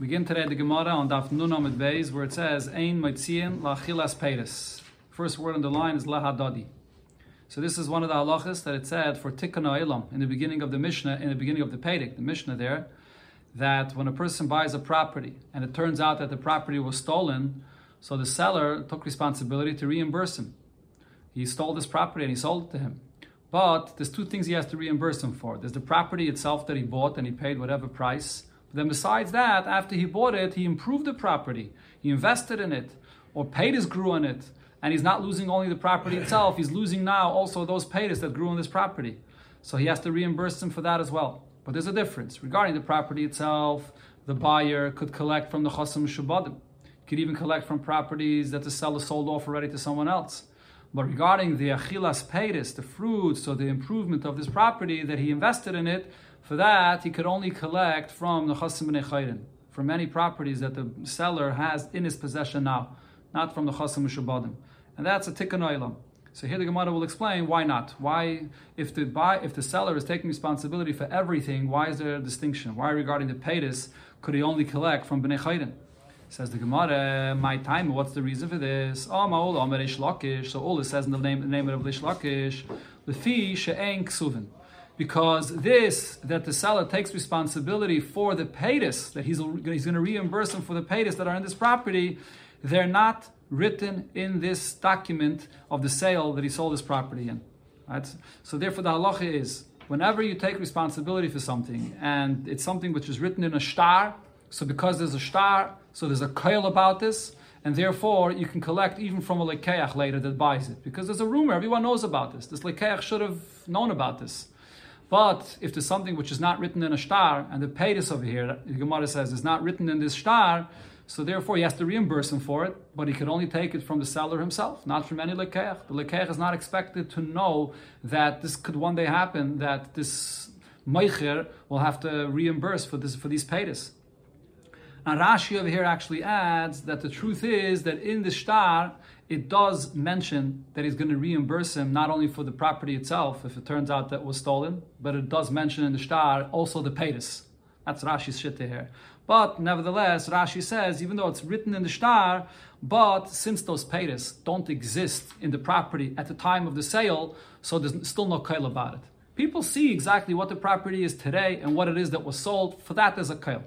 begin today the Gemara on Daf Nun Amid Beis, where it says, Ein Moitziin Lachilas Peiris. First word on the line is Lahadadi. So this is one of the halachas that it said for Tikkun Olam in the beginning of the Mishnah, in the beginning of the Pedic, the Mishnah there, that when a person buys a property and it turns out that the property was stolen, so the seller took responsibility to reimburse him. He stole this property and he sold it to him. But there's two things he has to reimburse him for. There's the property itself that he bought and he paid whatever price. Then besides that, after he bought it, he improved the property. He invested in it or paid his grew on it. And he's not losing only the property itself, he's losing now also those payers that grew on this property. So he has to reimburse him for that as well. But there's a difference. Regarding the property itself, the buyer could collect from the chasam shubadim. Could even collect from properties that the seller sold off already to someone else. But regarding the achilas peiris, the fruits or the improvement of this property that he invested in it, for that, he could only collect from the Chasim B'nei from any properties that the seller has in his possession now, not from the Chasim Shubadim. And that's a tikkun oilam. So here the Gemara will explain why not. Why, if the buy, if the seller is taking responsibility for everything, why is there a distinction? Why regarding the paytis could he only collect from Bnei Chayden? Says the Gemara, my time, what's the reason for this? Oh, ma'ol, omer. So Ula it says in the name, the name of Rish Lakish, the fee she'en ksuvin because this that the seller takes responsibility for the paytas that he's, he's going to reimburse them for the paytas that are in this property, they're not written in this document of the sale that he sold his property in. Right? So therefore, the halacha is whenever you take responsibility for something and it's something which is written in a star, so because there's a star, so there's a coil about this, and therefore you can collect even from a lekeach later that buys it because there's a rumor everyone knows about this. This lekeach should have known about this. But if there's something which is not written in a star, and the paytas over here, the Gemara says, is not written in this star, so therefore he has to reimburse him for it, but he could only take it from the seller himself, not from any lekeach. The lekeach is not expected to know that this could one day happen, that this meicher will have to reimburse for this for these paytas. And Rashi over here actually adds that the truth is that in the star, it does mention that he's going to reimburse him not only for the property itself, if it turns out that was stolen, but it does mention in the star also the paytas. That's Rashi's shit here. But nevertheless, Rashi says, even though it's written in the star, but since those paytas don't exist in the property at the time of the sale, so there's still no kail about it. People see exactly what the property is today and what it is that was sold. For that, there's a kail.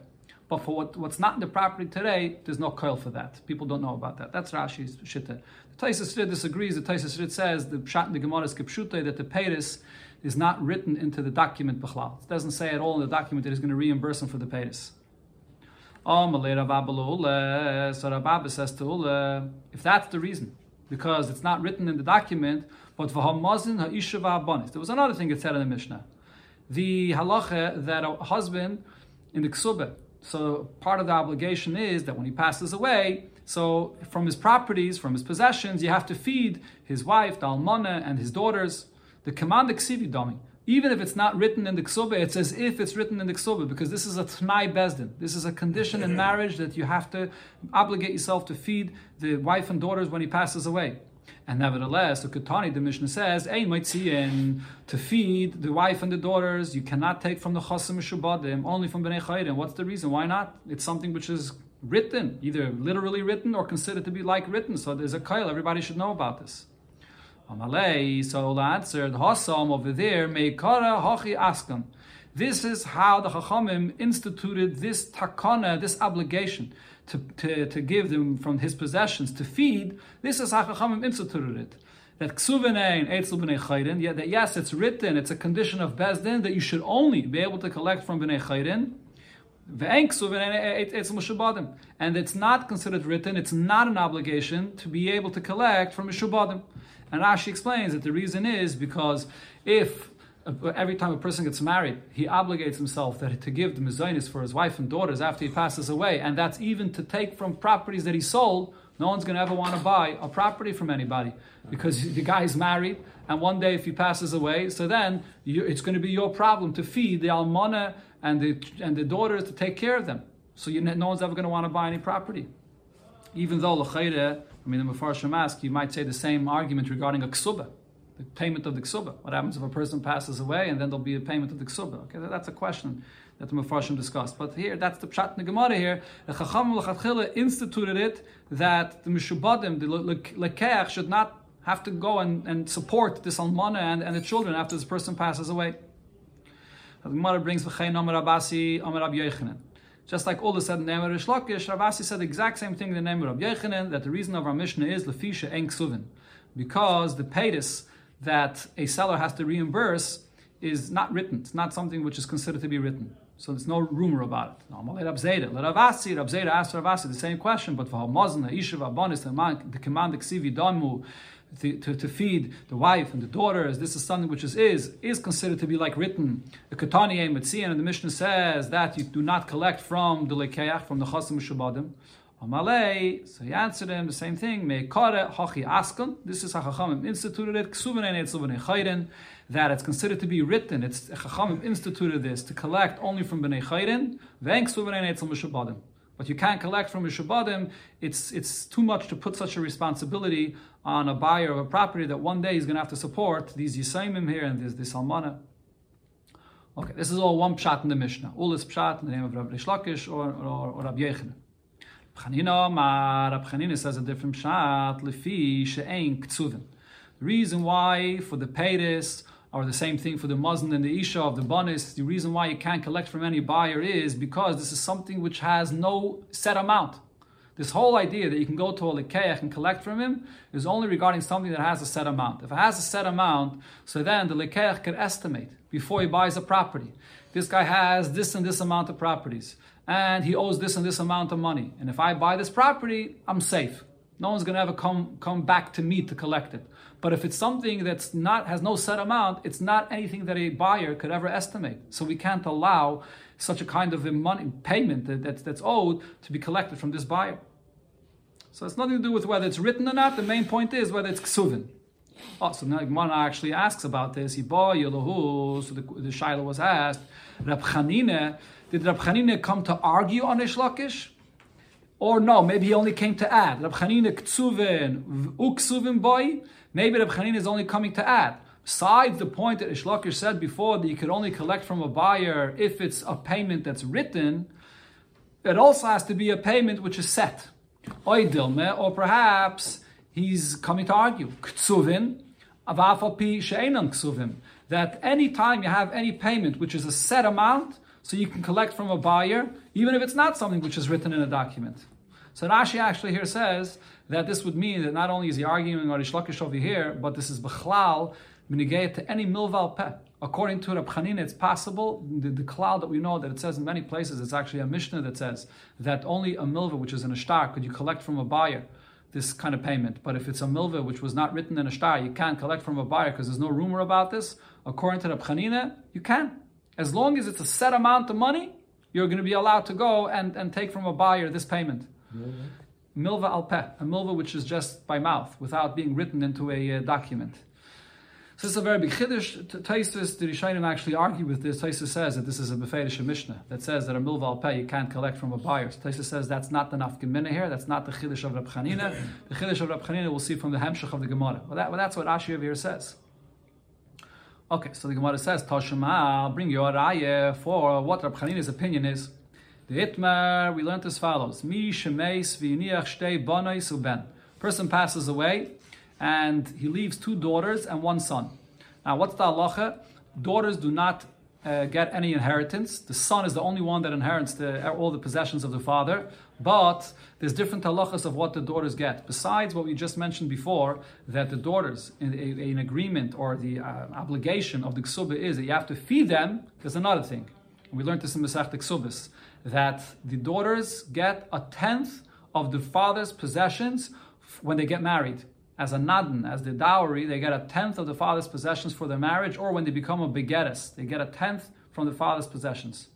But for what, what's not in the property today, there's no coil for that. People don't know about that. That's Rashi's shitta. The Taisus disagrees. The Taisus says the pshat in the Gemara is kipshute that the payris is not written into the document b'chlal. It doesn't say at all in the document that he's going to reimburse him for the payris. So says to if that's the reason, because it's not written in the document, but There was another thing it said in the Mishnah. The halacha that a husband in the ksubah so part of the obligation is that when he passes away, so from his properties, from his possessions, you have to feed his wife, the almana, and his daughters. The command ksivi dami. Even if it's not written in the ksuba, it's as if it's written in the ksuba because this is a tnai bezdin. This is a condition in marriage that you have to obligate yourself to feed the wife and daughters when he passes away. And nevertheless, the Ketani, the Mishnah says, Ein Maitziyin, to feed the wife and the daughters, you cannot take from the Chasim Shubadim, only from Bnei Chayrim. What's the reason? Why not? It's something which is written, either literally written or considered to be like written. So there's a kail, everybody should know about this. Amalei, so answered, Hasam over there, Meikara Hachi Askan. This is how the Chachamim instituted this takana, this obligation to, to, to give them from his possessions to feed, this is how Chachamim instituted it. That ksuvenein b'nei chayrin, that yes, it's written, it's a condition of bezdin that you should only be able to collect from b'nei chayrin. And it's not considered written, it's not an obligation to be able to collect from Mishubadim. And Rashi explains that the reason is because if every time a person gets married, he obligates himself that to give the mezainis for his wife and daughters after he passes away, and that's even to take from properties that he sold. No one's going to ever want to buy a property from anybody because the guy's married, and one day if he passes away, so then you, it's going to be your problem to feed the almana and the and the daughters to take care of them. So you, no one's ever going to want to buy any property, even though l'chayre. I mean, the Mefarshim ask, you might say the same argument regarding a ksuba the payment of the ksuba. What happens if a person passes away and then there'll be a payment of the ksuba? Okay, that's a question that the Mepharshim discussed. But here, that's the Pshat in the Gemara here. The Chacham L'chatchila instituted it that the Mishubadim, the Lekeach, should not have to go and, and support this Almana and, and the children after this person passes away. The Gemara brings V'chein Amar Ravasi, Amar Yochanan. Just like Ula said in the name of Rish Lakish, Ravasi said the exact same thing in the name of Rabbi Yochanan, that the reason of our Mishnah is Lefisha En Ksuvin. Because the paytis that a seller has to reimburse is not written. It's not something which is considered to be written. So there's no rumor about it. No, let Rabzeda. Let Ravasi, Rabzeda asked Ravasi the same question, but for Abonis, the command, to, to, to, feed the wife and the daughters, this is something which is is, is considered to be like written. The Katani Metzian and the Mishnah says that you do not collect from the Lekeach, from the Chasim Shabbadim. Amalei, so he answered him the same thing. Hachi. This is how Chachamim instituted it. That it's considered to be written. It's Chachamim instituted this to collect only from bnei chayrin. Veng ksuvin But you can't collect from mishabadim. It's it's too much to put such a responsibility on a buyer of a property that one day he's going to have to support these yisaimim here and this this almana. Okay, this is all one pshat in the Mishnah. Ula's pshat in the name of Rabbi Shlakish or, or, or Rabbi Yechon. Chanina says a different pshat lefi. The reason why for the paytis or the same thing for the muzzin and the isha of the bonus, the reason why you can't collect from any buyer is because this is something which has no set amount. This whole idea that you can go to a lekeach and collect from him is only regarding something that has a set amount. If it has a set amount, so then the lekeach can estimate before he buys a property. This guy has this and this amount of properties and he owes this and this amount of money. And if I buy this property, I'm safe. No one's to ever come, come back to me to collect it. But if it's something that's not has no set amount, it's not anything that a buyer could ever estimate. So we can't allow such a kind of a money payment that, that's, that's owed to be collected from this buyer. So it's nothing to do with whether it's written or not. The main point is whether it's ksuvin. Oh, so now Gemara actually asks about this. He bought Yelahu, so the, the Shiloh was asked, Rab Chanine, did Rab Chanina come to argue on Rish Lakish? Or no, maybe he only came to add. Rab Chanina ktsuvin uksuvin boy. Maybe Rab Chanina is only coming to add. Besides the point that Rish Lakish said before that you could only collect from a buyer if it's a payment that's written, it also has to be a payment which is set. Or perhaps he's coming to argue. Ktsuvin. That any time you have any payment which is a set amount, so you can collect from a buyer, even if it's not something which is written in a document. So Rashi actually here says that this would mean that not only is he arguing on Rish Lakish over here, but this is Bechlal, minigayet to any milval peh. According to Rab it's possible, the, the cloud that we know that it says in many places, it's actually a Mishnah that says that only a milva, which is in a star, could you collect from a buyer this kind of payment. But if it's a milva which was not written in a star, you can't collect from a buyer because there's no rumor about this. According to the Chanina, you can. As long as it's a set amount of money, you're going to be allowed to go and, and take from a buyer this payment. Milva al peh, a milva which is just by mouth, without being written into a uh, document. So this is a very big chiddush. Taisus, the Rishayim actually argue with this. Taisus says that this is a beferish Mishnah that says that a milva al peh you can't collect from a buyer. So Taisus says that's not the nafkin here. That's not the chiddush of Rab Chanina. The chiddush of Rab Chanina we'll see from the hemshach of the Gemara. Well, that, well that's what Rashi here says. Okay, so the Gemara says, Toshima, bring your raya for what Rab Chanina's opinion is. The Itmar, we learned as follows. Mi shemeis v'yiniach shtei banais uben. Person passes away, and he leaves two daughters and one son. Now, what's the halacha? Daughters do not uh, get any inheritance. The son is the only one that inherits the, all the possessions of the father. But there's different halachas of what the daughters get. Besides what we just mentioned before, that the daughters, in an agreement or the uh, obligation of the ksuba is that you have to feed them, there's another thing. We learned this in Masech Ksubis, that the daughters get a tenth of the father's possessions when they get married. As a nadan, as the dowry, they get a tenth of the father's possessions for their marriage, or when they become a begetis, they get a tenth from the father's possessions.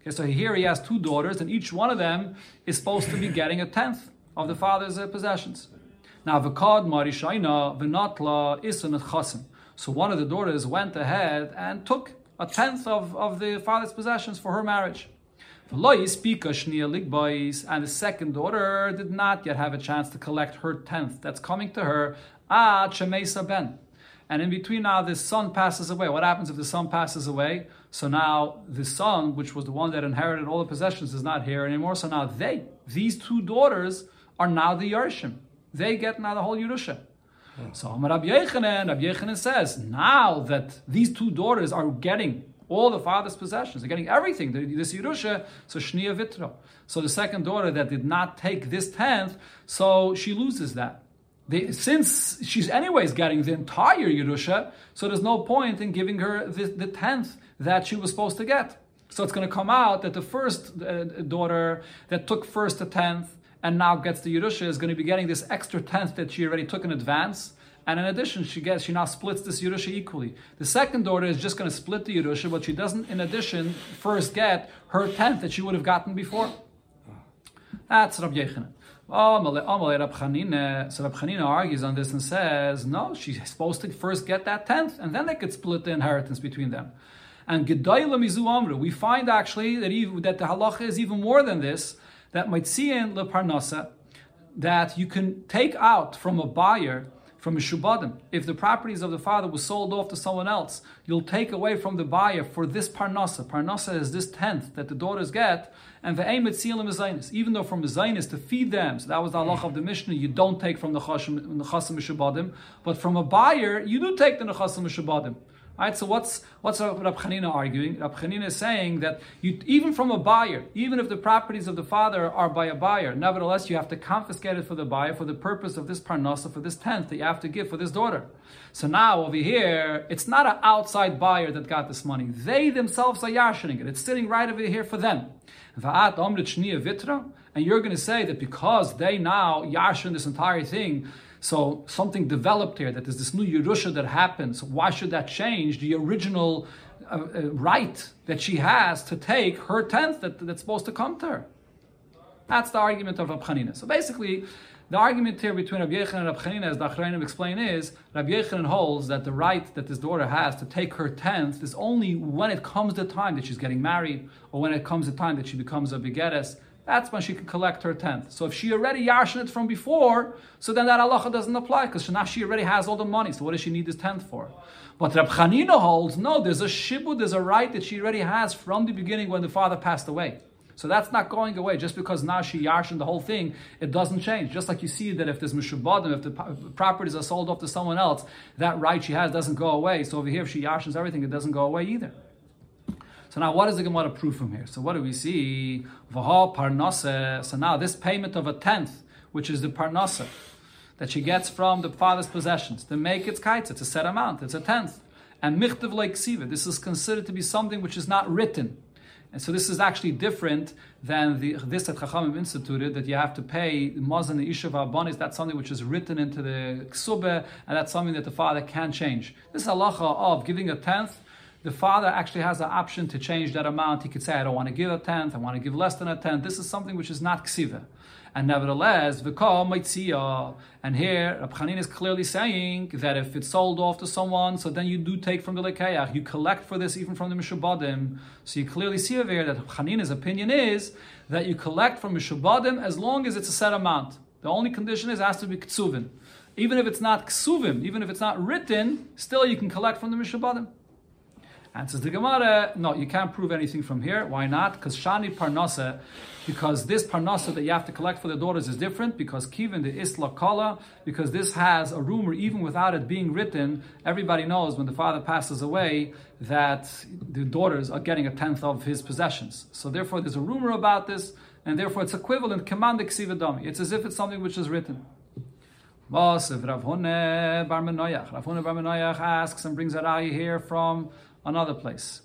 Okay, so here he has two daughters, and each one of them is supposed to be getting a tenth of the father's uh, possessions. Now, v'kad marishaina v'natla isun chasim. So one of the daughters went ahead and took a tenth of, of the father's possessions for her marriage. And the second daughter did not yet have a chance to collect her tenth. That's coming to her. Ah, ben. And in between now, this son passes away. What happens if the son passes away? So now the son, which was the one that inherited all the possessions, is not here anymore. So now they, these two daughters, are now the Yershim. They get now the whole Yerusha. So Rabbi Yechanan, Rabbi Yechanan says, now that these two daughters are getting all the father's possessions, they're getting everything, this Yerusha, so Shnia Vitra. So the second daughter that did not take this tenth, so she loses that. They, since she's anyways getting the entire Yerusha, so there's no point in giving her the, the tenth that she was supposed to get. So it's going to come out that the first uh, daughter that took first a tenth and now gets the Yerusha is going to be getting this extra tenth that she already took in advance. And in addition, she gets she now splits this Yerusha equally. The second daughter is just going to split the Yerusha, but she doesn't, in addition, first get her tenth that she would have gotten before. That's Rabbi Yechanan. So Rab Chanina argues on this and says, no, she's supposed to first get that tenth, and then they could split the inheritance between them. And Gedayla Mizu Amru, we find actually that, even, that the halacha is even more than this, that Maitzian Leparnasa, that you can take out from a buyer from a shubadim. If the properties of the father was sold off to someone else, you'll take away from the buyer for this parnasa. Parnasa is this tenth that the daughters get, and the aim at sealim is Even though from is to feed them, so that was the halach of the Mishnah, you don't take from the chasim shubadim, but from a buyer, you do take the nechasim Right, so what's what's Rab Chanina arguing? Rab Chanina is saying that you, even from a buyer, even if the properties of the father are by a buyer, nevertheless you have to confiscate it for the buyer for the purpose of this parnasa, for this tenth that you have to give for this daughter. So now over here, it's not an outside buyer that got this money. They themselves are yashining it. It's sitting right over here for them. And you're going to say that because they now yashin this entire thing, so something developed here, that there's this new Yerusha that happens. Why should that change the original uh, uh, right that she has to take her tenth that, that's supposed to come to her? That's the argument of Rab So basically, the argument here between Rabbi Yechon and Rabbi as the Achrayim explain, is Rabbi Yechon holds that the right that this daughter has to take her tenth is only when it comes the time that she's getting married, or when it comes the time that she becomes a begettes that's when she can collect her tenth. So if she already yarshin it from before, so then that halacha doesn't apply because now she already has all the money. So what does she need this tenth for? But Rab Chanina holds no. There's a shibud, there's a right that she already has from the beginning when the father passed away. So that's not going away just because now she yarshin the whole thing. It doesn't change. Just like you see that if there's mishubadim, if the properties are sold off to someone else, that right she has doesn't go away. So over here, if she yarshins everything, it doesn't go away either. So now, what is the Gemara proof from here? So what do we see? V'ha parnasa. So now, this payment of a tenth, which is the parnasa, that she gets from the father's possessions, to make its kites, it's a set amount, it's a tenth. And michtav like siva, this is considered to be something which is not written. And so this is actually different than the this that Chachamim instituted that you have to pay the mazan the ishav abonis. That's something which is written into the ksube, and that's something that the father can change. This halacha of giving a tenth the father actually has the option to change that amount. He could say, I don't want to give a tenth, I want to give less than a tenth. This is something which is not ksiva. And nevertheless, v'kol mitzia. And here, Rab Chanin is clearly saying that if it's sold off to someone, so then you do take from the lekayach. You collect for this even from the mishubadim. So you clearly see over here that Rab Chanin's opinion is that you collect from mishubadim as long as it's a set amount. The only condition is it has to be ksuvin. Even if it's not ksuvim, even if it's not written, still you can collect from the mishubadim. Answers the Gemara, no, you can't prove anything from here. Why not? Because Shani Parnasa, because this Parnasa that you have to collect for the daughters is different, because Kivin the Isla Kala, because this has a rumor, even without it being written, everybody knows when the father passes away that the daughters are getting a tenth of his possessions. So therefore there's a rumor about this, and therefore it's equivalent, command It's as if it's something which is written. Rav Hune Bar Menoyach asks and brings a raya here from another place.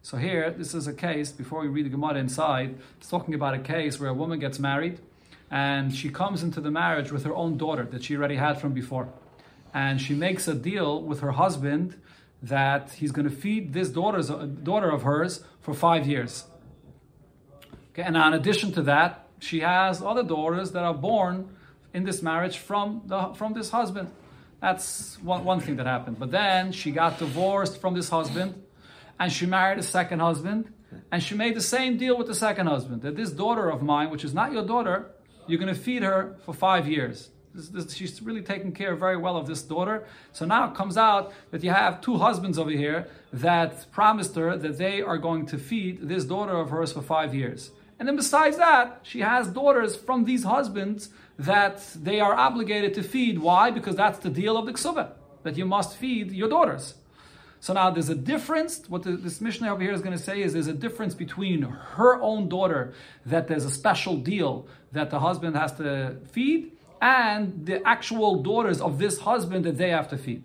So here, this is a case, before we read the Gemara inside, it's talking about a case where a woman gets married and she comes into the marriage with her own daughter that she already had from before. And she makes a deal with her husband that he's going to feed this daughter's, uh, daughter of hers for five years. Okay, and in addition to that, she has other daughters that are born in this marriage from, the, from this husband. That's one, one thing that happened. But then she got divorced from this husband and she married a second husband and she made the same deal with the second husband that this daughter of mine, which is not your daughter, you're going to feed her for five years. This, this, she's really taking care very well of this daughter. So now it comes out that you have two husbands over here that promised her that they are going to feed this daughter of hers for five years. And then besides that, she has daughters from these husbands that they are obligated to feed. Why? Because that's the deal of the ksuba, that you must feed your daughters. So now there's a difference. What this Mishnah over here is going to say is there's a difference between her own daughter, that there's a special deal that the husband has to feed, and the actual daughters of this husband that they have to feed.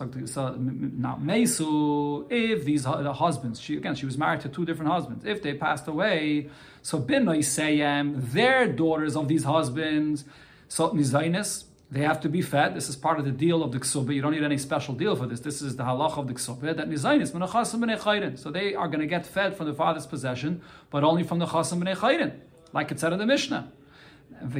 Now Mesu, if these the husbands, she again she was married to two different husbands. If they passed away, so bin Seyem, their daughters of these husbands, so Nizainis, they have to be fed. This is part of the deal of the ksuba. You don't need any special deal for this. This is the halach of the ksuba. That nizainis menachasim So they are going to get fed from the father's possession, but only from the chasim b'nei like it said in the Mishnah. But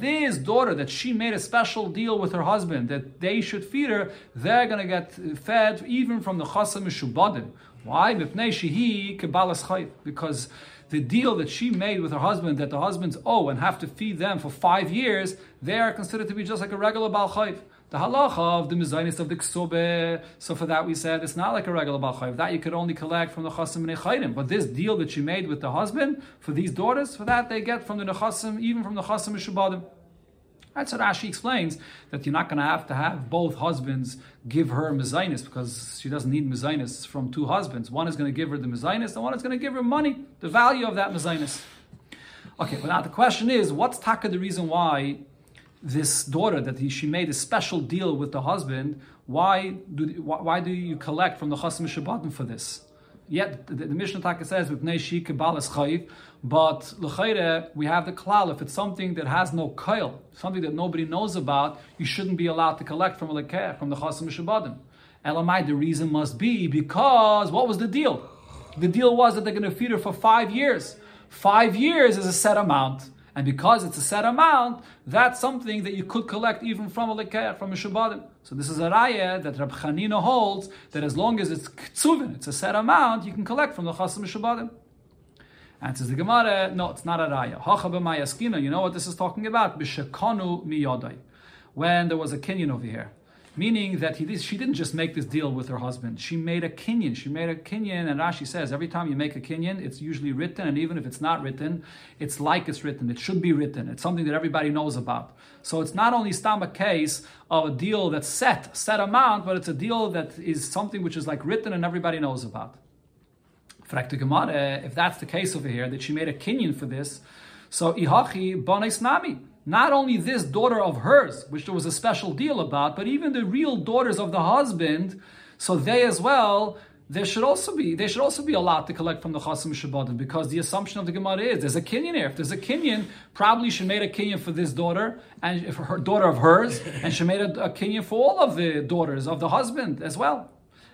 this daughter that she made a special deal with her husband that they should feed her, they're going to get fed even from the chasim mishubadim. Why? Because the deal that she made with her husband that the husbands owe and have to feed them for five years, they are considered to be just like a regular Baal Chayv. The halacha of the mizainis of the ksobe. So for that we said it's not like a regular balchayv. That you could only collect from the chasim and But this deal that she made with the husband for these daughters, for that they get from the nechasim, even from the chasim shabadim. Right, so Rashi explains that you're not going to have to have both husbands give her mezainis because she doesn't need mezainis from two husbands. One is going to give her the mezainis, the one is going to give her money, the value of that mezainis. Okay, but now the question is, what's taka the reason why this daughter that he, she made a special deal with the husband? Why do why, why do you collect from the chasim shabbatim for this? Yet the, the, the Mishnah Taka says with Neishi Kabbalas Chayiv, but l'chayre we have the klal. If it's something that has no kail, something that nobody knows about, you shouldn't be allowed to collect from a lekeh, from the chasim shabadim. Elamai, the reason must be because what was the deal? The deal was that they're going to feed her for five years. Five years is a set amount. And because it's a set amount, that's something that you could collect even from a lekeach, from a shabbatim. So this is a raya that Rab Chanina holds that as long as it's ktsuvin, it's a set amount, you can collect from the chasim shabbatim. Answers the Gemara, no, it's not a raya. Hacha you know what this is talking about? B'shekanu miyodai. When there was a kinyan over here meaning that he, she didn't just make this deal with her husband. She made a kinyan. She made a kinyan, and Rashi says every time you make a kinyan, it's usually written, and even if it's not written, it's like it's written. It should be written. It's something that everybody knows about. So it's not only stam a case of a deal that's set, set amount, but it's a deal that is something which is like written and everybody knows about. If that's the case over here, that she made a kinyan for this, so ihachi bones nami not only this daughter of hers, which there was a special deal about, but even the real daughters of the husband, so they as well, there should also be they should also be allowed to collect from the chasim shabbatim because the assumption of the Gemara is there's a kinyan here. If there's a kinyan, probably she made a kinyan for this daughter and for her daughter of hers, and she made a, a kinyan for all of the daughters of the husband as well.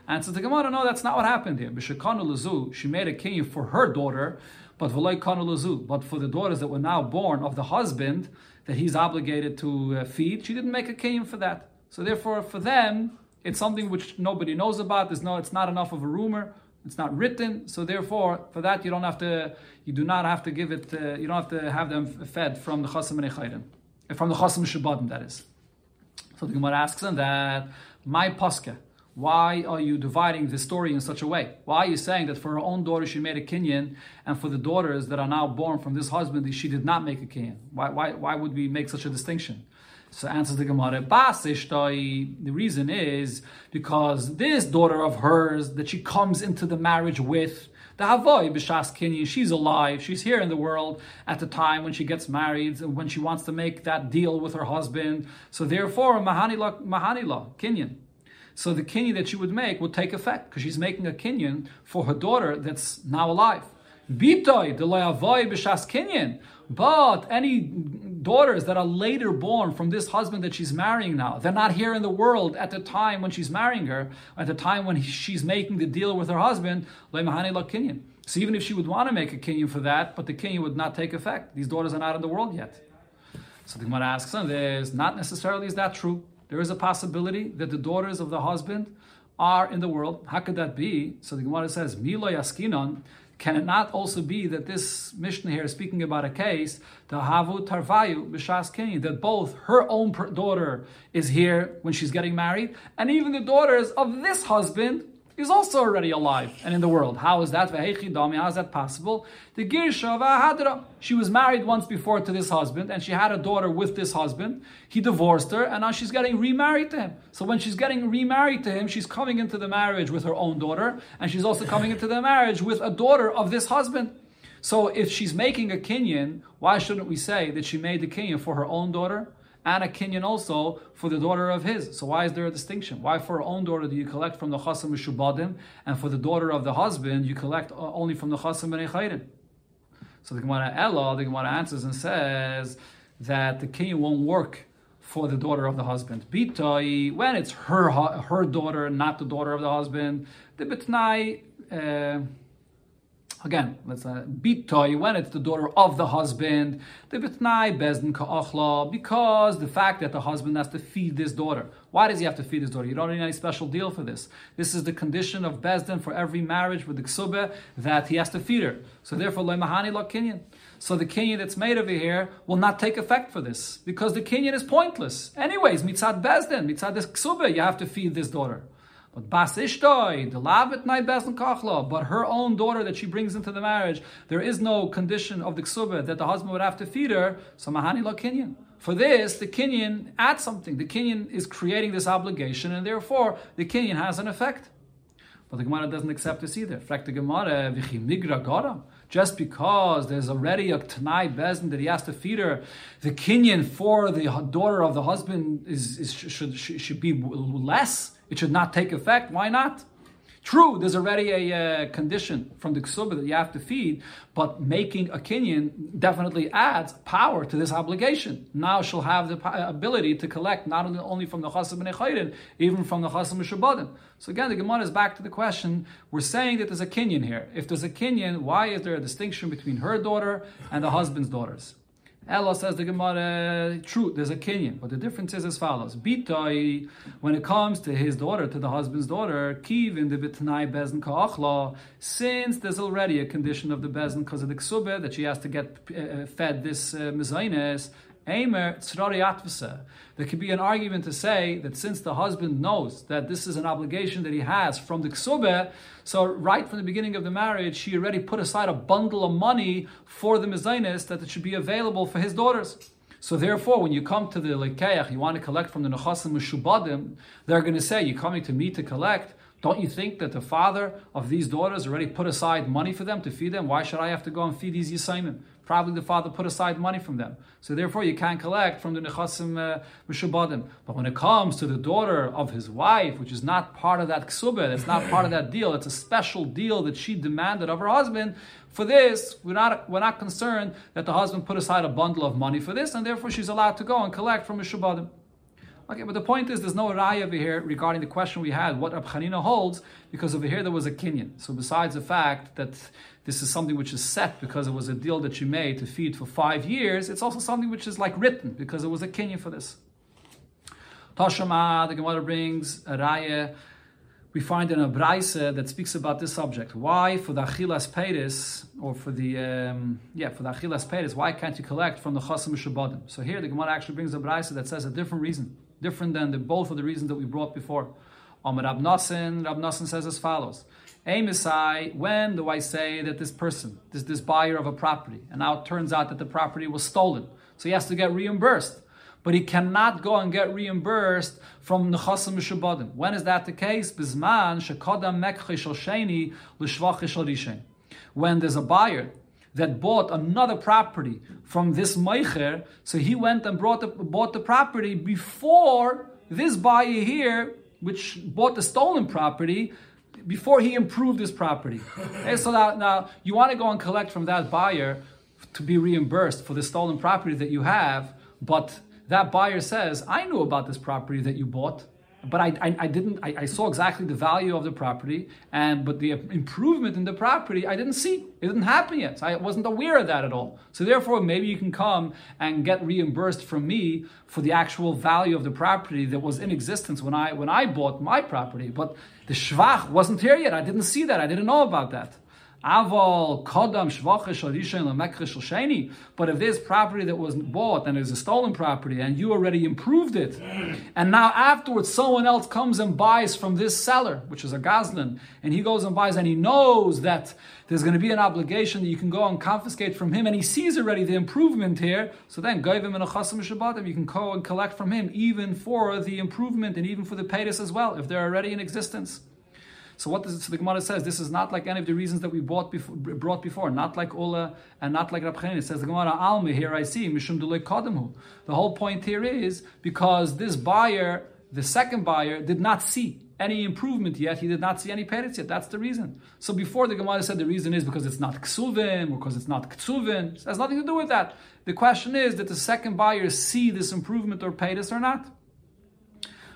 And so the Gemara, no, that's not what happened here. She made a kinyan for her daughter, but but for the daughters that were now born of the husband, that he's obligated to uh, feed. She didn't make a kiyum for that. So therefore, for them, it's something which nobody knows about. There's no, it's not enough of a rumor. It's not written. So therefore, for that, you don't have to, you do not have to give it, uh, you don't have to have them fed from the chasim and from the chasim shabadim, that is. So the Gemara asks them that, my paska, why are you dividing the story in such a way? Why are you saying that for her own daughter she made a kinyan, and for the daughters that are now born from this husband she did not make a kinyan? Why, why, why would we make such a distinction? So answers the Gemara, the reason is because this daughter of hers that she comes into the marriage with, the Havoy B'Shas Kinyan, she's alive, she's here in the world at the time when she gets married, and when she wants to make that deal with her husband. So therefore, Mahanila, Mahanila, Kinyan. So the kinyan that she would make would take effect because she's making a kinyan for her daughter that's now alive. Bitoy b'shas kinyan. But any daughters that are later born from this husband that she's marrying now, they're not here in the world at the time when she's marrying her, at the time when she's making the deal with her husband, lemahani kinyan. So even if she would want to make a kinyan for that, but the kinyan would not take effect. These daughters are not in the world yet. So the Gemara asks them, there's not necessarily is that true there is a possibility that the daughters of the husband are in the world. How could that be? So the Gemara says, Milo yaskinon Can it not also be that this Mishnah here is speaking about a case, the Havu Tarvayu B'Shas Kinyan, that both her own daughter is here when she's getting married, and even the daughters of this husband is also already alive and in the world. How is that? How is that possible? The Girsha of. She was married once before to this husband, and she had a daughter with this husband. He divorced her, and now she's getting remarried to him. So when she's getting remarried to him, she's coming into the marriage with her own daughter, and she's also coming into the marriage with a daughter of this husband. So if she's making a kinyan, why shouldn't we say that she made the kinyan for her own daughter? And a kinyan also for the daughter of his. So why is there a distinction? Why for her own daughter do you collect from the chasam mishubadim, and for the daughter of the husband you collect only from the chasam b'nei So the Gemara Ella, the Gemara answers and says that the kinyan won't work for the daughter of the husband. Bitoi, when it's her her daughter, not the daughter of the husband, the bitnai. Uh, Again, let's uh, bitoy when it's the daughter of the husband, the bitnai bezdin ka'achla, because the fact that the husband has to feed this daughter. Why does he have to feed his daughter? You don't need any special deal for this. This is the condition of bezdin for every marriage with the ksube that he has to feed her. So therefore, mahani lo kinyan. So the kinyan that's made over here will not take effect for this because the kinyan is pointless. Anyways, mitzad bezdin, mitzad this ksube, you have to feed this daughter. But bas ishtoi, the lavet nai besen kachla, but her own daughter that she brings into the marriage, there is no condition of the ksubah that the husband would have to feed her, so mahani lo kinyan. For this, the kinyan adds something. The kinyan is creating this obligation, and therefore the kinyan has an effect. But the Gemara doesn't accept this either. The Gemara. Just because there's already a Tanai Bezin that he has to feed her, the kinyan for the daughter of the husband is, is should, should, should be less it should not take effect. Why not? True, there's already a uh, condition from the ksuba that you have to feed, but making a kinyan definitely adds power to this obligation. Now she'll have the ability to collect not only from the chasam and even from the chasam shabadim. So again, the Gemara is back to the question: We're saying that there's a kinyan here. If there's a kinyan, why is there a distinction between her daughter and the husband's daughters? Ella says the Gemara, true, there's a kinyan, but the difference is as follows. Bitai, when it comes to his daughter, to the husband's daughter, kiv in the bitnai bezin ka'achla, since there's already a condition of the bezin because of the ksube, that she has to get uh, fed this uh, There could be an argument to say that since the husband knows that this is an obligation that he has from the ksube, so right from the beginning of the marriage, she already put aside a bundle of money for the mezainis that it should be available for his daughters. So therefore, when you come to the lekeach, you want to collect from the nechasim mishubadim, they're going to say, you're coming to me to collect. Don't you think that the father of these daughters already put aside money for them to feed them? Why should I have to go and feed these Yisayimim? Probably the father put aside money from them. So therefore you can't collect from the Nechasim uh, Mishubadim. But when it comes to the daughter of his wife, which is not part of that ksubah, that's not part of that deal, it's a special deal that she demanded of her husband, for this, we're not, we're not concerned that the husband put aside a bundle of money for this, and therefore she's allowed to go and collect from Mishubadim. Okay, but the point is, there's no raya over here regarding the question we had, what Abchanina holds, because over here there was a kinyan. So besides the fact that this is something which is set because it was a deal that you made to feed for five years, it's also something which is like written because it was a kinyan for this. Tashama, the Gemara brings a raya. We find in a braise that speaks about this subject. Why for the achilas peiris, or for the um, yeah for the achilas peiris, why can't you collect from the chasim shabadim? So here the Gemara actually brings a braise that says a different reason different than the, both of the reasons that we brought before. Amar Rab Nassin, Rab Nassin says as follows. Amisai, when do I say that this person, this, this buyer of a property, and now it turns out that the property was stolen, so he has to get reimbursed. But he cannot go and get reimbursed from Nechasim Mishabadim. When is that the case? Bizman shekodam mekchish When there's a buyer that bought another property from this Meicher, so he went and brought the, bought the property before this buyer here, which bought the stolen property, before he improved his property. okay, so now, now you want to go and collect from that buyer to be reimbursed for the stolen property that you have, but that buyer says, I knew about this property that you bought but I, I, I didn't I, I, saw exactly the value of the property and but the improvement in the property I didn't see. It didn't happen yet. So I wasn't aware of that at all. So therefore maybe you can come and get reimbursed from me for the actual value of the property that was in existence when I when I bought my property. But the shvach wasn't here yet. I didn't see that. I didn't know about that Aval kodam shvachesh arishan lamekresh sheni. But if there's property that was bought and is a stolen property and you already improved it, and now afterwards someone else comes and buys from this seller, which is a gazlan, and he goes and buys and he knows that there's going to be an obligation that you can go and confiscate from him, and he sees already the improvement here. So then, and achasim shabbatim, you can go and collect from him even for the improvement and even for the paytas as well, if they're already in existence. So what does, so the Gemara says this is not like any of the reasons that we bought before, brought before, not like Ula and not like Rabchanin. It says the Gemara Almi here I see Mishum Kademu. The whole point here is because this buyer, the second buyer, did not see any improvement yet. He did not see any peretz yet. That's the reason. So before the Gemara said the reason is because it's not ksuvin or because it's not ksuvin. It has nothing to do with that. The question is that the second buyer see this improvement or peretz or not.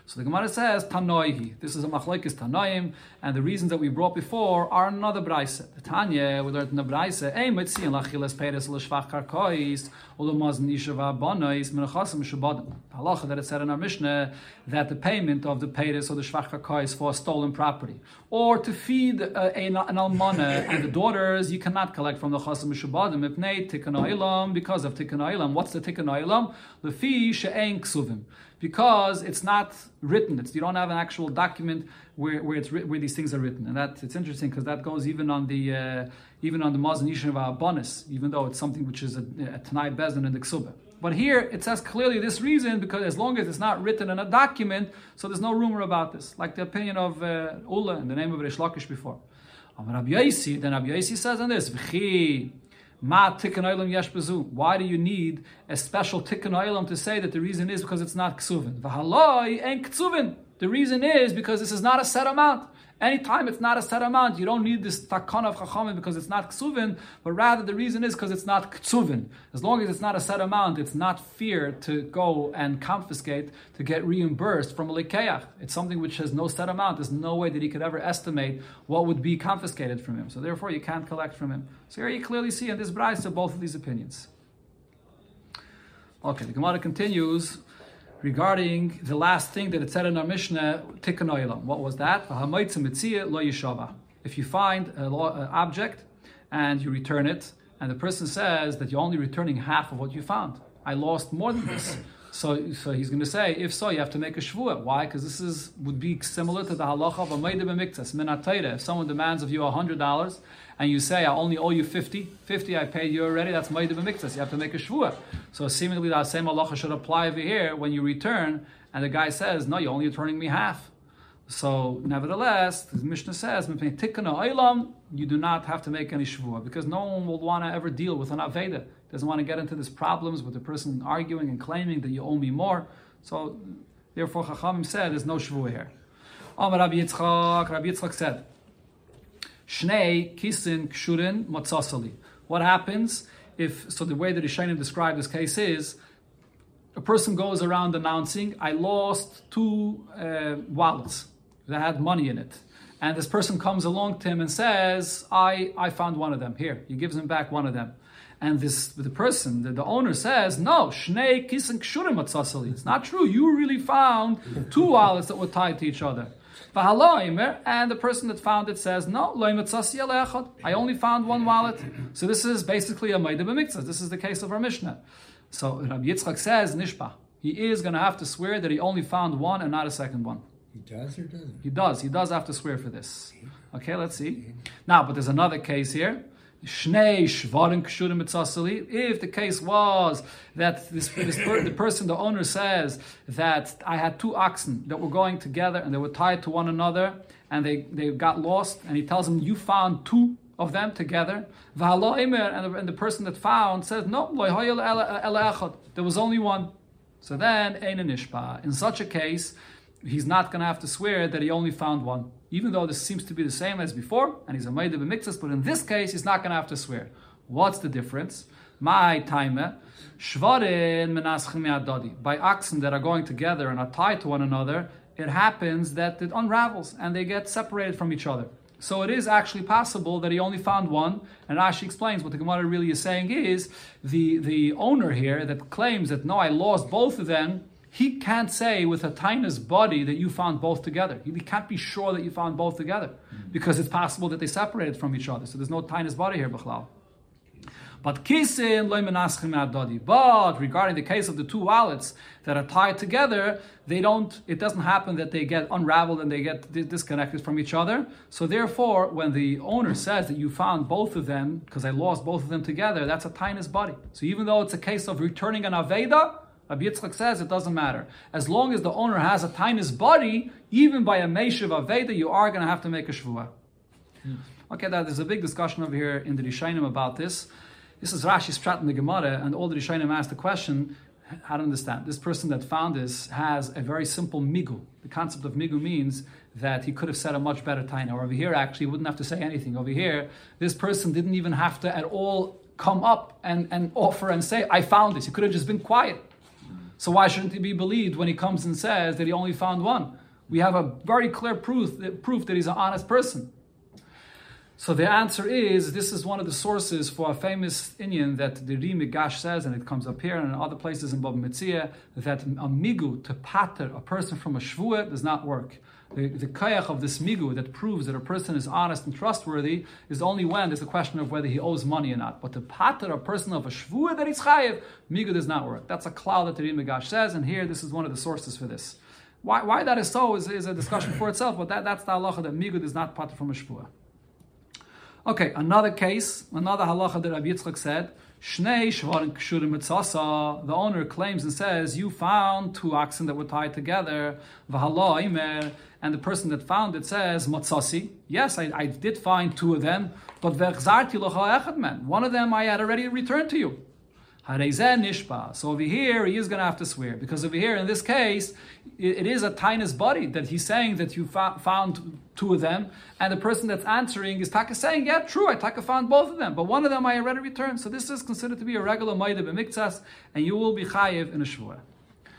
So the Gemara says Tanoihi. This is a machlekes Tanoim, and the reasons that we brought before are another brayse. The Tanya we learned in the brayse. Ei mitzi and lachilas peres l'shvach karkois ulamaz nishava bonois menachasim shabadim. Halacha that it said in our Mishnah that the payment of the peres or the shvach karkois for stolen property, or to feed uh, an, an almana and the daughters, you cannot collect from the chasim shabadim ipnei tikkun because of tikkun What's the tikkun The fee she'ein ksuvim because it's not written. It's, you don't have an actual document where, where it's where these things are written, and that it's interesting because that goes even on the uh, even on the Mazan Yishin bonus, even though it's something which is a, a Tanai Bezdin and the Ksuba. But here it says clearly this reason because as long as it's not written in a document, so there's no rumor about this, like the opinion of uh, Ula in the name of Rish Lakish before. Rabbi Yaisi, then Rabbi Yaisi says on this, Ma tikkun yesh bezu. Why do you need a special tikkun olam to say that the reason is because it's not ksuvin? V'haloi en ksuvin. The reason is because this is not a set amount. Anytime it's not a set amount, you don't need this takana of chachamim because it's not ksuvin, but rather the reason is because it's not ksuvin. As long as it's not a set amount, it's not fear to go and confiscate to get reimbursed from a lekeach. It's something which has no set amount. There's no way that he could ever estimate what would be confiscated from him. So therefore, you can't collect from him. So here you clearly see in this brayse both of these opinions. Okay, the Gemara continues regarding the last thing that it said in our Mishnah, Tikkun Oilam. What was that? If you find an object and you return it, and the person says that you're only returning half of what you found, I lost more than this. So, so he's going to say, if so, you have to make a shvuah. Why? Because this is would be similar to the halacha of a minatayre. If someone demands of you hundred dollars and you say, I only owe you 50, 50 I paid you already, that's maida b'miktas. You have to make a shvuah. So seemingly that same halacha should apply over here when you return, and the guy says, no, you're only returning me half. So, nevertheless, the Mishnah says, you do not have to make any shvuah because no one will want to ever deal with an Aveda doesn't want to get into these problems with the person arguing and claiming that you owe me more. So, therefore, Chachamim said there's no shvu here. Amar Rabbi Yitzchak, Rabbi Yitzchak said, Shnei kisin kshurin matzasali. What happens if, so the way that Rishonim describe this case is, a person goes around announcing, I lost two uh, wallets that had money in it. And this person comes along to him and says, I, I found one of them. Here, he gives him back one of them. And this the person, the, the owner says, no, shnei kisen kshurim. It's not true. You really found two wallets that were tied to each other. And the person that found it says, no, I only found one wallet. So this is basically a Maida B'miktzah. This is the case of our Mishnah. So Rabbi Yitzchak says, Nishpa. He is going to have to swear that he only found one and not a second one. He does or doesn't? He does. He does have to swear for this. Okay, let's see. Now, but there's another case here. Shnei shvarim kshurim mitzasali. If the case was that this, this per, the person, the owner says that I had two oxen that were going together and they were tied to one another and they, they got lost, and he tells him, You found two of them together. And the, and the person that found says, No, there was only one. So then, in such a case, he's not going to have to swear that he only found one even though this seems to be the same as before, and he's a Maida b'mikzas, but in this case, he's not going to have to swear. What's the difference? My time, eh? shvarin menaschim By oxen that are going together and are tied to one another, it happens that it unravels and they get separated from each other. So it is actually possible that he only found one, and Rashi explains what the Gemara really is saying is the, the owner here that claims that no, I lost both of them, he can't say with a tiniest body that you found both together. He can't be sure that you found both together. Mm-hmm. because it's possible that they separated from each other. So there's no tainis body here, Bechlal. But kisin But regarding the case of the two wallets that are tied together, they don't. It doesn't happen that they get unraveled and they get disconnected from each other. So therefore, when the owner says that you found both of them because I lost both of them together, that's a tainis body. So even though it's a case of returning an aveda, Rabbi Yitzchak says it doesn't matter. As long as the owner has a tainis body, even by a Meshav Aveda, you are going to have to make a Shvuah. Hmm. Okay, that, there's a big discussion over here in the Rishonim about this. This is Rashi's Prat in the Gemara, and all the Rishonim asked the question, how to understand. This person that found this has a very simple migu. The concept of migu means that he could have said a much better taina. Over here, actually, he wouldn't have to say anything. Over here, this person didn't even have to at all come up and, and offer and say, I found this. He could have just been quiet. So why shouldn't he be believed when he comes and says that he only found one? We have a very clear proof that, proof that he's an honest person. So the answer is this is one of the sources for a famous Indian that the Ri Migash says, and it comes up here and in other places in Baba Metzia, that a migu to pater a person from a shvuah does not work. The, the kayach of this migu that proves that a person is honest and trustworthy is only when there's a question of whether he owes money or not. But to pater a person of a shvuah that he's chayiv, migu does not work. That's a cloud that the Ri Migash says, and here this is one of the sources for this. Why, why that is so is, is a discussion for itself, but that, that's the halacha that migu does not pater from a shvuah. Okay, another case, another halacha that Rabbi Yitzchak said, Shnei shvarim kshurim mitzasa. The owner claims and says, you found two oxen that were tied together, and the person that found it says. Yes, I, I did find two of them, but. One of them I had already returned to you. So over here, he is going to have to swear. Because over here, in this case, it, is a tainis body that he's saying that you found two of them, and the person that's answering is Taka saying, yeah, true, I Taka found both of them, but one of them I already returned. So this is considered to be a regular Maida b'miktas, and you will be chayiv in a shvur.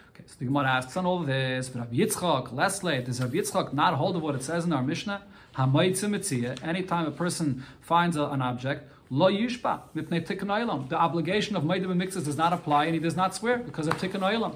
Okay, so the Gemara asks on all of this, but Rabbi Yitzchak, Leslie, does Rabbi Yitzchak not hold of what it says in our Mishnah? Anytime a person finds a, an object, Lo yishba mipnei tikkun The obligation of Maida b'miktas does not apply, and he does not swear because of tikkun oilam.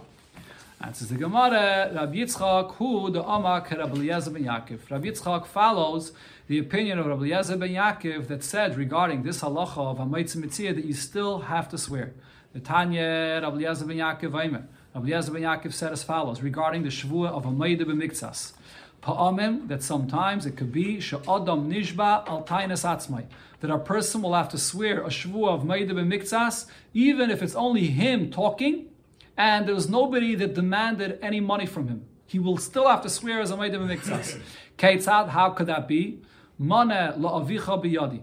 Answers the Gemara, Rabbi Yitzchak, who the Amak Rabbi Eliezer ben Yaakov. Rabbi Yitzchak follows the opinion of Rabbi ben Yaakov that said regarding this halacha of Hamaytz Mitzvah that you still have to swear. The Tanya Rabbi Eliezer ben Yaakov Aimer. Rabbi ben Yaakov said as follows regarding the Shavua of Hamayda b'miktzas. Pa'amim, that sometimes it could be Sha'adam Nishba al Tainas Atzmai. That a person will have to swear a Shavua of Maida b'miktzas, even if it's only him talking, and there was nobody that demanded any money from him. He will still have to swear as a Maidim Miktsas. Keitzad, how could that be? Mane la'avicha biyadi.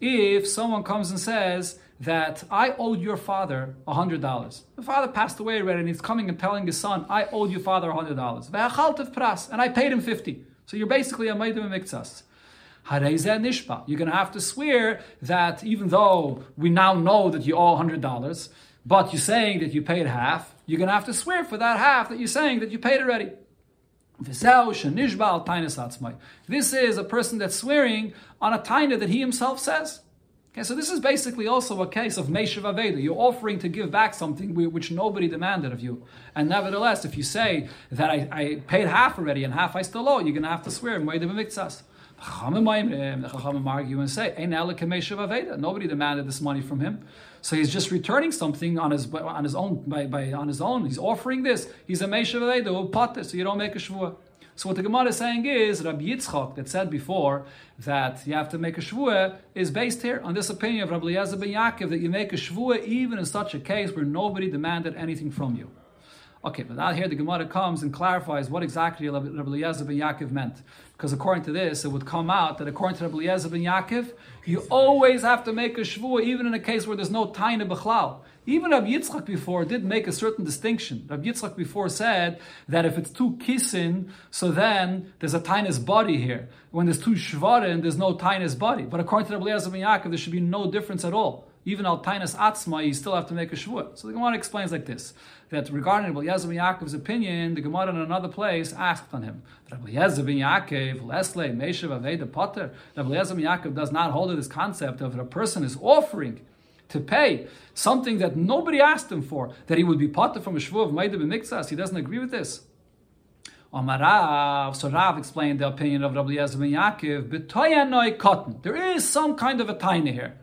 If someone comes and says that I owed your father $100. The father passed away already and he's coming and telling his son, I owed your father $100. pras, and I paid him 50. So you're basically a Maidim Miktsas. Nishpa. You're going to have to swear that even though we now know that you owe $100, but you're saying that you paid half, you're going to have to swear for that half that you're saying that you paid already. This is a person that's swearing on a taina that he himself says. Okay, so this is basically also a case of Meshav Aveda. You're offering to give back something which nobody demanded of you. And nevertheless, if you say that I, I paid half already and half I still owe, you're going to have to swear. The Chachamim argue and say, Nobody demanded this money from him. So he's just returning something on his on his own by, by on his own. He's offering this. He's a Meishav who pot so you don't make a shvua. So what the Gemara is saying is Rabbi Yitzchak that said before that you have to make a shvua is based here on this opinion of Rabbi Eliezer ben Yaakov that you make a shvua even in such a case where nobody demanded anything from you. Okay, but now here the Gemara comes and clarifies what exactly Rabbi Eliezer ben Yaakov meant. Because according to this, it would come out that according to Rabbi Eliezer ben Yaakov, you always have to make a shvuah, even in a case where there's no taina b'chlal. Even Rabbi Yitzchak before did make a certain distinction. Rabbi Yitzchak before said that if it's two kissin, so then there's a tainis body here. When there's two shvarin, there's no tainis body. But according to Rabbi Eliezer ben Yaakov, there should be no difference at all even al tainas atzma, you still have to make a shvuah. So the Gemara explains like this: that regarding Rabbi ben Yaakov's opinion, the Gemara in another place asked on him. Rabbi Eliezer ben Yaakov, Lesle, Meshav, Aveda, Potter. Rabbi Yaakov does not hold to this concept of that a person is offering to pay something that nobody asked him for, that he would be potter from a shvuah of Maida b'mikzas. He doesn't agree with this. Amarav, so Rav explained the opinion of Rabbi ben Yaakov. There is some kind of a tiny here.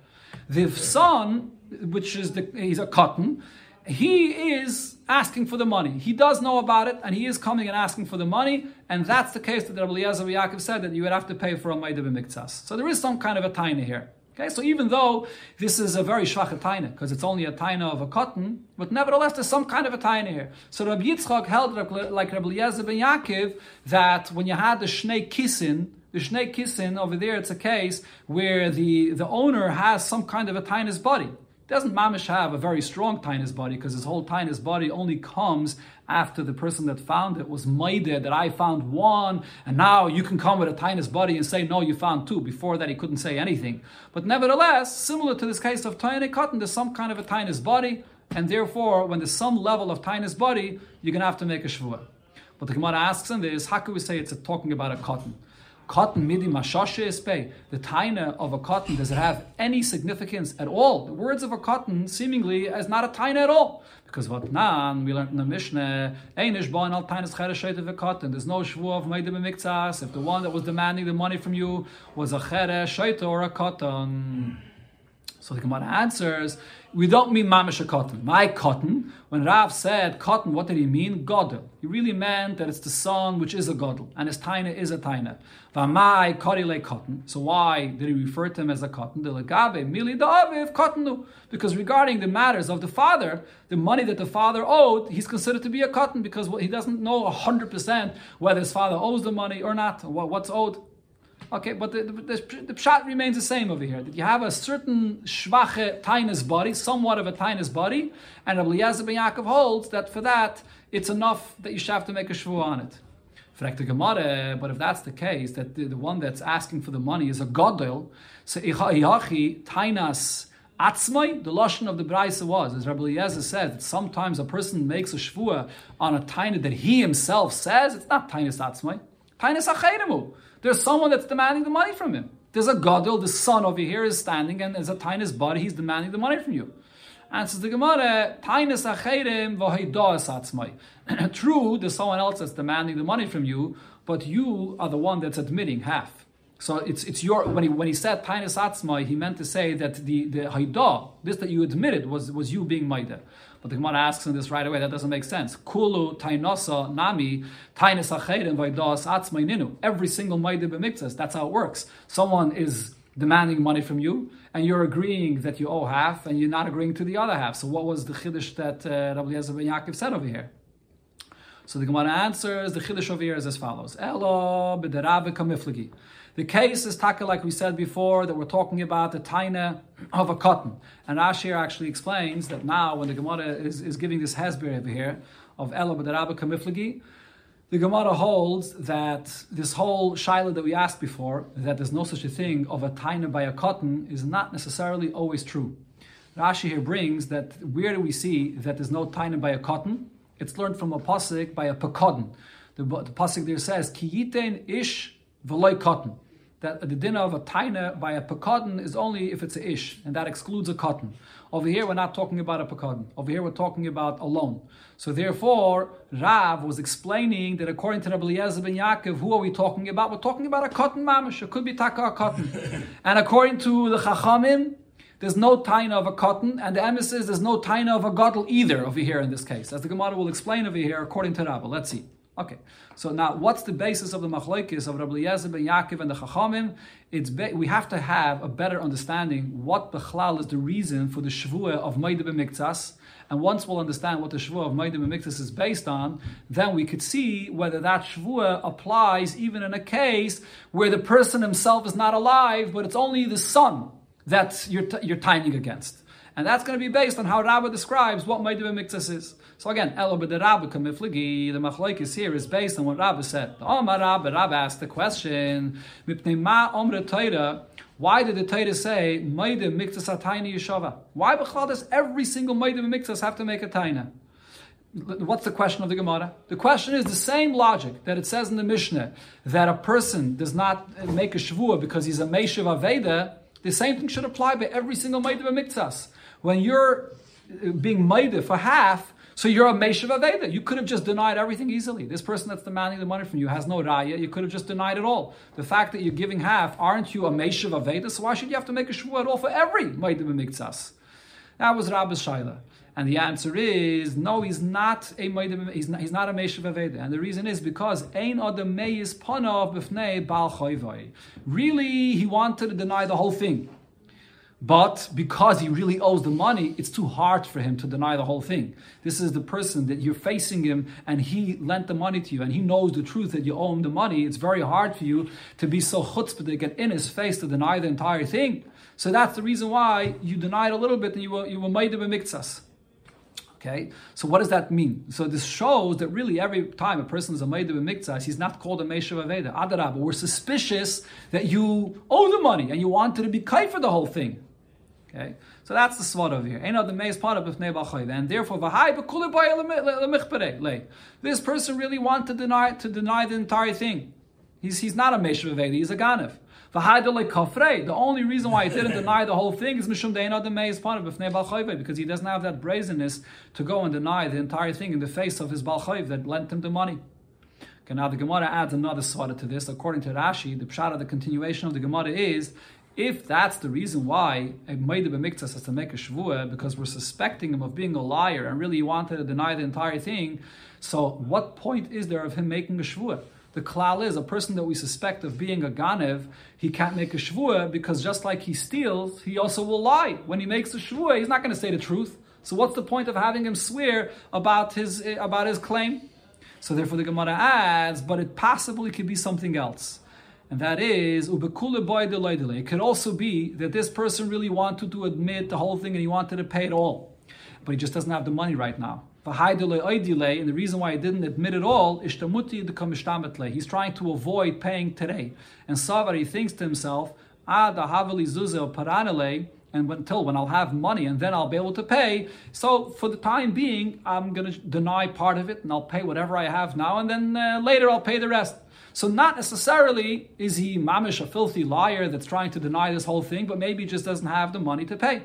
The son, which is the, he's a cotton, he is asking for the money. He does know about it, and he is coming and asking for the money, and that's the case that Rabbi Eliezer Yaakov said that you would have to pay for a Maida b'miktzas. So there is some kind of a tiny here. Okay, so even though this is a very shvach taina, because it's only a taina of a cotton, but nevertheless there's some kind of a taina here. So Rabbi Yitzchak held like Rabbi Eliezer ben Yaakov that when you had the shnei kisin, the shnei kisin over there, it's a case where the, the owner has some kind of a taina's body doesn't mamish have a very strong tainus body because his whole tainus body only comes after the person that found it was maided that I found one, and now you can come with a tainus body and say no, you found two. Before that, he couldn't say anything. But nevertheless, similar to this case of tiny cotton, there's some kind of a tainus body, and therefore, when there's some level of tainus body, you're going to have to make a shvua. But the Gemara asks in this, how can we say it's talking about a cotton? Cotton midi mashashe espay, the taina of a cotton, does it have any significance at all? The words of a cotton seemingly is not a taina at all. Because what nan, we learned in the Mishnah, Einish bon al tainas chereshet of a cotton. There's no shvu of meidim miktsas. If the one that was demanding the money from you was a chereshet or a cotton. So the Gemara answers, we don't mean mamish cotton. My cotton. When Rav said cotton, what did he mean? Godel. He really meant that it's the son which is a godel, and his taina is a taina. Vamai korile cotton. So why did he refer to him as a cotton? Cottonu. Because regarding the matters of the father, the money that the father owed, he's considered to be a cotton because he doesn't know hundred percent whether his father owes the money or not, what's owed. Okay, but the, the, the, pshat remains the same over here. That you have a certain shvache tainus body, somewhat of a tainus body, and Rabbi Eliezer ben Yaakov holds that for that it's enough that you should have to make a shvu on it. But if that's the case, that the, the one that's asking for the money is a godel, so ihachi tainas atzmai, the lashon of the brayse was, as Rabbi Eliezer said, that sometimes a person makes a shvua on a taina that he himself says, it's not tainas atzmai, tainas achayrimu. There's someone that's demanding the money from him. There's a gadol, the son over here is standing, and there's a tainis body, he's demanding the money from you. Answers the Gemara, tainis acherim True, there's someone else that's demanding the money from you, but you are the one that's admitting half. So it's it's your when he when he said tainis atzmai, he meant to say that the the haidah, this that you admitted was was you being maida. But the Gemara asks in this right away, that doesn't make sense. Kulu tainosa nami tainis acherim vaidas atzmai ninu. Every single maida b'miktzas, that's how it works. Someone is demanding money from you, and you're agreeing that you owe half, and you're not agreeing to the other half. So what was the chiddush that uh, Rabbi Eliezer ben Yaakov said over here? So the Gemara answers, the chiddush over here is as follows. Elo. The case is taka, like we said before, that we're talking about the taina of a cotton. And Rashi actually explains that now, when the Gemara is, is giving this hasbir over here of Elo b'derabba kamiflagi, the Gemara holds that this whole shaila that we asked before, that there's no such a thing of a taina by a cotton, is not necessarily always true. Rashi here brings that where do we see that there's no taina by a cotton? It's learned from a pasuk by a pekodin. The, the pasuk there says, "Ki ish v'loy cotton. That the dinner of a taina by a pekadon is only if it's a ish, and that excludes a cotton. Over here, we're not talking about a pekadon. Over here, we're talking about a loan. So therefore, Rav was explaining that according to Rabbi Eliezer ben Yaakov, who are we talking about? We're talking about a cotton mamish. It could be taka a cotton. and according to the Chachamim, there's no taina of a cotton, and the emissaries, there's no taina of a gadol either over here in this case, as the Gemara will explain over here according to Rav. Let's see. Okay, so now what's the basis of the machlokes of Rabbi Eliezer ben Yaakov and the Chachamim? It's be, we have to have a better understanding what bechlal is the reason for the shvua of Maida b'miktzas, and once we'll understand what the shvua of Maida b'miktzas is based on, then we could see whether that shvua applies even in a case where the person himself is not alive, but it's only the son that you're, t- you're timing against. And that's going to be based on how Rabbah describes what Maida b'miktzas is. So again, Elo b'derabba kamiflagi, the machlokes here is based on what Rabbah said. The Omar Rabbah, Rabbah asked the question, Mipnei ma omre Torah, why did the Torah say, Maida miktas atayna yeshava? Why does every single Maida miktas have to make a taina? What's the question of the Gemara? The question is the same logic that it says in the Mishnah that a person does not uh, make a shvua because he's a Meshav Aveda. The same thing should apply by every single Maida Miktsas. When you're uh, being Maida for half, So you're a Meshav Aveda. You could have just denied everything easily. This person that's demanding the money from you has no raya. You could have just denied it all. The fact that you're giving half, aren't you a Meshav Aveda? So why should you have to make a Shavuot at all for every Maidim Miktsas? That was Rabbah's Shaila. And the answer is no, he's not a he's not, he's not a Meshav Aveda. And the reason is because Ein Adam Meis Panov Bifnei Bal Really, he wanted to deny the whole thing. But because he really owes the money, it's too hard for him to deny the whole thing. This is the person that you're facing him and he lent the money to you and he knows the truth that you owe him the money. It's very hard for you to be so chutzpah to get in his face to deny the entire thing. So that's the reason why you denied a little bit and you were, you were made of a miktsas. Okay, so what does that mean? So this shows that really every time a person is a Maida Miktzas, he's not called a Meshav Aveda. Adarab, we're suspicious that you owe the money and you wanted to be kai for the whole thing. Okay, so that's the swat over here. Ain't the may part of neighbachhib. And therefore, this person really wants to deny to deny the entire thing. He's, he's not a Meshav Aveda, he's a Ganav. The only reason why he didn't deny the whole thing is Mishumday May is part of Bifnai Balkhiv because he doesn't have that brazenness to go and deny the entire thing in the face of his Balchayv that lent him the money. Okay, now the Gemara adds another swada to this. According to Rashi, the pshat of the continuation of the Gemara is if that's the reason why a Maida B'miktas has to make a Shavua, because we're suspecting him of being a liar and really he wanted to deny the entire thing, so what point is there of him making a Shavua? The klal is a person that we suspect of being a ganev, he can't make a shvua because just like he steals, he also will lie. When he makes a shvua, he's not going to say the truth. So what's the point of having him swear about his about his claim? So therefore, the Gemara adds, but it possibly could be something else, and that is It could also be that this person really wanted to admit the whole thing and he wanted to pay it all, but he just doesn't have the money right now. And the reason why he didn't admit it all is He's trying to avoid paying today. And Savar, he thinks to himself, and until when I'll have money and then I'll be able to pay. So for the time being, I'm going to deny part of it and I'll pay whatever I have now and then uh, later I'll pay the rest. So not necessarily is he mamish a filthy liar that's trying to deny this whole thing, but maybe he just doesn't have the money to pay.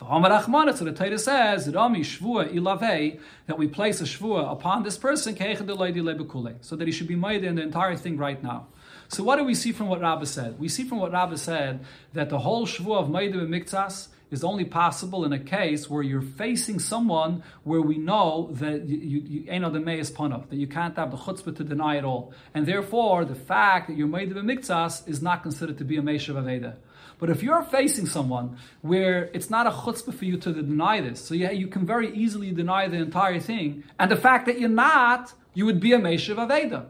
So the Torah says, Rami Shvua Ilave, that we place a Shvua upon this person, so that he should be made in the entire thing right now. So what do we see from what Rabbah said? We see from what Rabbah said that the whole Shvua of Maidim and Miktsas is only possible in a case where you're facing someone where we know that you ain't on the is panav, that you can't have the chutzpah to deny it all. And therefore, the fact that you're made of a miktsas is not considered to be a meishav aveda. But if you're facing someone where it's not a chutzpah for you to deny this, so yeah, you can very easily deny the entire thing, and the fact that you're not, you would be a Meshav Aveda.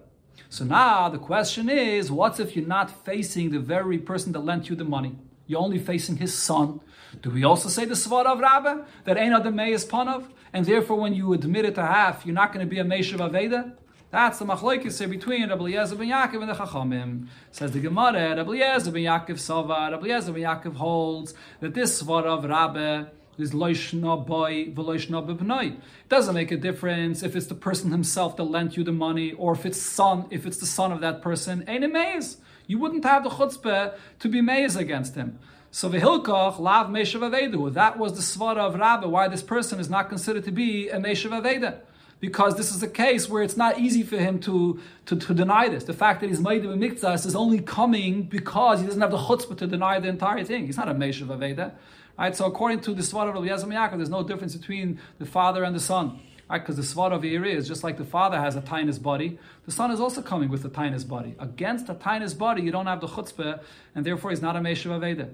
So now the question is, what if you're not facing the very person that lent you the money? You're only facing his son. Do we also say the Svar of Rabba that ain't other May is Panav? And therefore, when you admit it to half, you're not going to be a Meshav Aveda? That's the machlokes between Rabbi Eliezer ben Yaakov and the Chachamim. Says the Gemara, Rabbi Eliezer ben Yaakov Sava, Rabbi Eliezer ben Yaakov holds that this svar of Rabbah is loishna boy v'loishna b'bnoi. Doesn't make a difference if it's the person himself that lent you the money or if it's son, if it's the son of that person. Ain't amazed. You wouldn't have the chutzpah to be meiz against him. So the v'hilkoch lav meshav avedu. That was the svara of Rabbah, why this person is not considered to be a meshav aveda because this is a case where it's not easy for him to, to, to deny this. The fact that he's made of mikzas is only coming because he doesn't have the chutzpah to deny the entire thing. He's not a Meshav Aveda. Right? So according to the Svar of Rabbi Yaakov, there's no difference between the father and the son. Because the Svar of Iri is just like the father has a tiniest body, the son is also coming with a tiniest body. Against a tiniest body, you don't have the chutzpah, and therefore he's not a Meshav Aveda.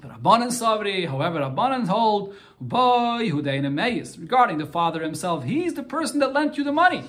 The Rabbanan Savri, however, Rabbanan hold, boy, Hudain regarding the father himself, he's the person that lent you the money.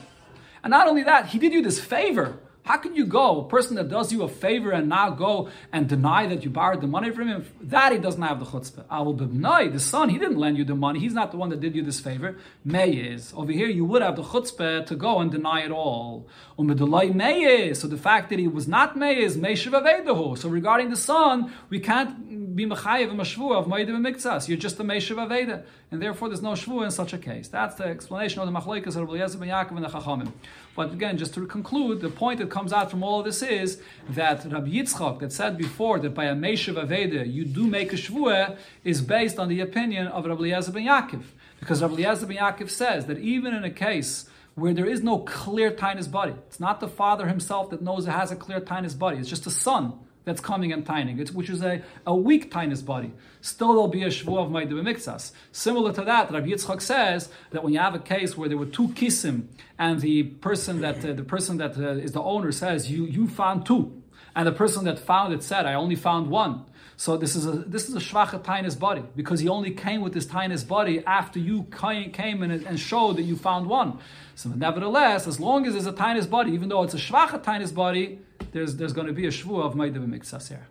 And not only that, he did you this favor. How can you go, a person that does you a favor and now go and deny that you borrowed the money from him? That he doesn't have the chutzpah. Abu Bibnai, the son, he didn't lend you the money. He's not the one that did you this favor. May is. Over here, you would have the chutzpah to go and deny it all. Umedulai may is. So the fact that he was not may is may So regarding the son, we can't be mechayev a shvua of Maidim Miktsas. You're just a Meshav Aveda. And therefore there's no shvua in such a case. That's the explanation of the Machlaikas of Rabbi ben Yaakov and the Chachamim. But again, just to conclude, the point that comes out from all of this is that Rabbi Yitzchak, that said before that by a Meshav Aveda you do make a shvua, is based on the opinion of Rabbi Eliezer ben Yaakov. Because Rabbi Eliezer ben Yaakov says that even in a case where there is no clear tinus body, it's not the father himself that knows it has a clear tinus body, it's just a son that's coming and tining, it's, which is a, a weak tinus body. Still, there'll be a shvu of Ma'idah B'miktsas. Similar to that, Rabbi Yitzchak says that when you have a case where there were two kisim, and the person that uh, the person that uh, is the owner says you you found two, and the person that found it said I only found one. So this is a this is a shvacha tinus body because he only came with this tinus body after you came and, and showed that you found one. So nevertheless, as long as there's a tinus body, even though it's a shvacha tinus body, there's there's going to be a shvu of ma'ida b'miktsas here.